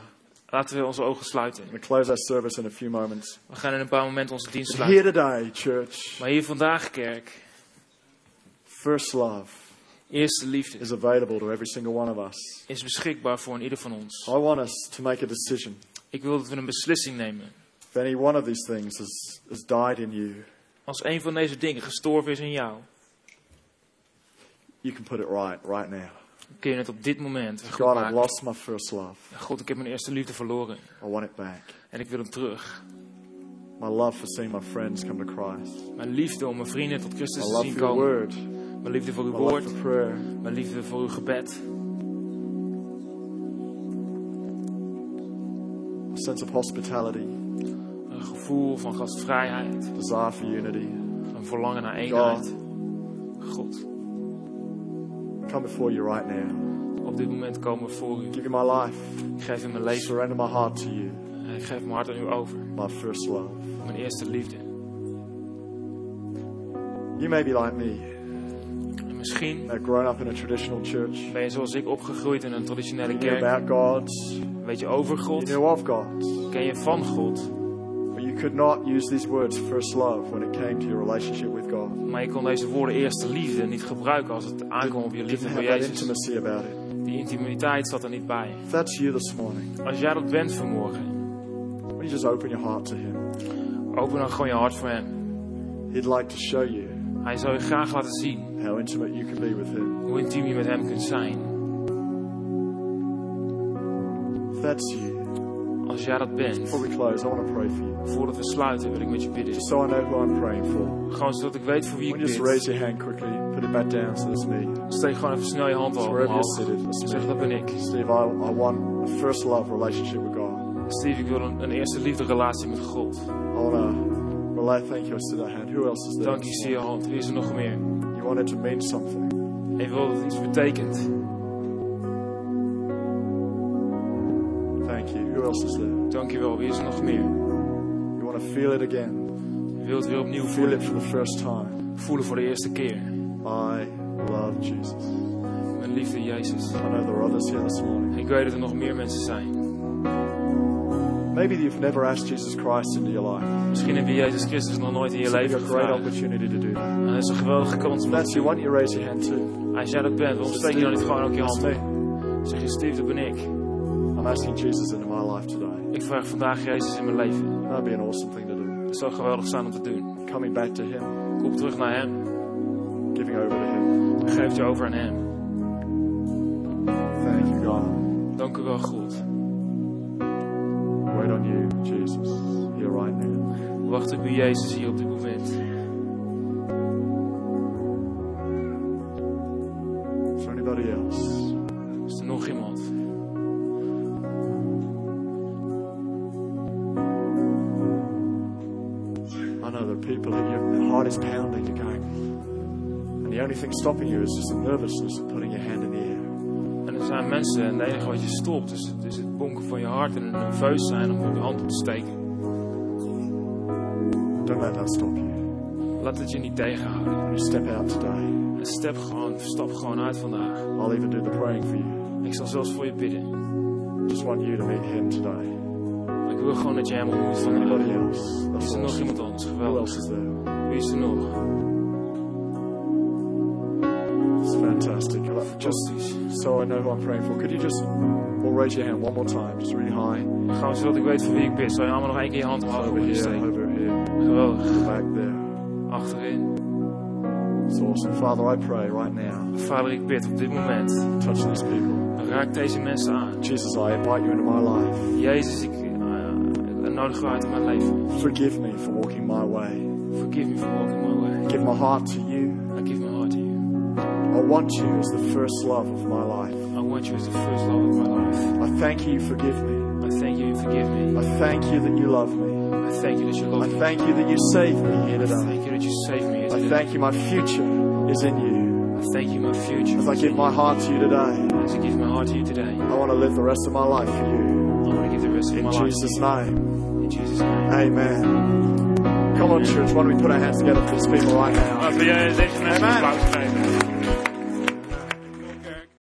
Laten we onze ogen sluiten. To close our service in a few moments. We gaan in een paar momenten onze dienst Here sluiten. today, church, Maar hier vandaag, kerk, first love eerste liefde is available to every single one of us. is beschikbaar voor een ieder van ons. I want us to make a decision. Ik wil dat we een beslissing nemen. If any one of these things has, has died in you, Als een van deze dingen gestorven is in jou, you can put it right right now. kun je het op dit moment goed God, I've maken. lost my first love. God, ik heb mijn eerste liefde verloren I want it back. en ik wil hem terug. My love for seeing my friends come to Christ. Mijn liefde om mijn vrienden tot My Christus te love zien komen. word. Mijn liefde voor uw My love woord. for prayer. Mijn liefde voor uw gebed. A sense of hospitality. Een gevoel van gastvrijheid. Desire for unity. Een verlangen naar eenheid. God, I come before you right now. op dit moment komen we voor u. Give you my life. Ik geef u mijn leven. surrender my heart to you. Ik geef mijn hart aan u over. My first love. Mijn eerste liefde. You may be like me. En misschien grown up in a traditional church. ben je zoals ik opgegroeid in een traditionele You knew kerk. about God. Weet je over You God? knew of God. Ken je van God? Could not use these words, first love, when it came to your relationship with God. Maar je kon deze woorden eerste liefde niet gebruiken als het aankwam op je liefde voor Jezus. intimacy about it. Die intimiteit zat er niet bij. If that's you this morning, Als jij dat bent vanmorgen, will you just open your heart to Him? open dan gewoon je hart voor Hem. He'd like to show you Hij zal je graag laten zien how intimate you can be with Him. hoe intiem je met Hem kunt zijn. If that's you, Als jij dat bent, before we close, I want to pray for you. voordat we sluiten wil ik met je bidden. Just so I know who I'm praying for. Gewoon zodat ik weet voor wie ik you just raise bid. your hand quickly, put it back down so it's me. Steek gewoon even snel je hand It's zeg dat ben ik. Steve, I, I want a first love relationship with God. Steve, ik wil een, een eerste liefde relatie met God. I want to relay thank you. I see that hand. Who else is there? Dank je, zie je hand. Wie is er nog meer? You want it to mean something. En je wil dat het iets betekent. Thank you. Who else is there? Dank je wel. Wie is er nog meer? You want to feel it again. Je wilt weer opnieuw Feel voelen. it for the first time. Voelen voor de eerste keer. I love Jesus. Mijn liefde Jezus. I know there are others here this morning. Ik weet dat er nog meer mensen zijn. Maybe you've never asked Jesus Christ into your life. Misschien heb je Jezus Christus nog nooit in je It's a leven great gevraagd. opportunity to do that. En dat is een geweldige kans om If dat that's te you, why don't you raise your hand too? Als jij dat bent, waarom steek je dan niet gewoon ook je That's hand op? me. Zeg je, Steve, dat ben ik. I'm asking Jesus into my life today. Ik vraag vandaag Jezus in mijn leven. That'd be an awesome thing to do. Het zou geweldig zijn om te doen. Coming back to Him, Kom terug naar Hem. giving over to Him. Geef je over aan Hem. Thank you, God. Dank u wel, God. Wait on you, Jesus, here right now. Wacht op u, Jezus, hier op dit moment. Only thing stopping you is just the nervousness of putting your hand in the air. En er zijn mensen en het enige wat je stopt is, is het bonken van je hart en een nerveus zijn om je hand op te steken. Don't let that stop you. Laat het je niet tegenhouden. You step out today. En stap gewoon, stap gewoon uit vandaag. I'll even do the praying for you. Ik zal zelfs voor je bidden. Just want you to meet Him today. Ik wil gewoon dat je hem ontmoet vandaag. Anybody else? Is er nog iemand anders? Who Geweldig. else is there? Wie is er nog? Fantastic. Just so I know who I'm praying for, could you just all raise your hand one more time, just really high? Gewoon zodat ik weet voor wie ik bid. Zou je allemaal nog één keer je hand omhoog Over willen here, steken? over here, Geweldig. back there. Achterin. It's awesome. Father, I pray right now, Vader, ik bid op dit moment. touch these people. Raak deze mensen aan. Jesus, I invite you into my life. Jezus, ik, ik nodig u uit in mijn leven. Forgive me for walking my way. Forgive me for walking my way. Give my heart to you. I give my heart to you. I want you as the first love of my life. I want you as the first love of my life. I thank you, you forgive me. I thank you, you forgive me. I thank you that you love me. I thank you that you love me. I thank you that you save me here I thank you that you saved me here I thank you my future is in you. I thank you, my future. As I give my heart to you today, As I give my heart to you today, I want to live the rest of my life for you. I want to give the rest of In my life to Jesus' you. name. In Jesus' name. Amen. Come on, church. Why don't we put our hands together for these people right now? Laten we deze Amen. applaus geven.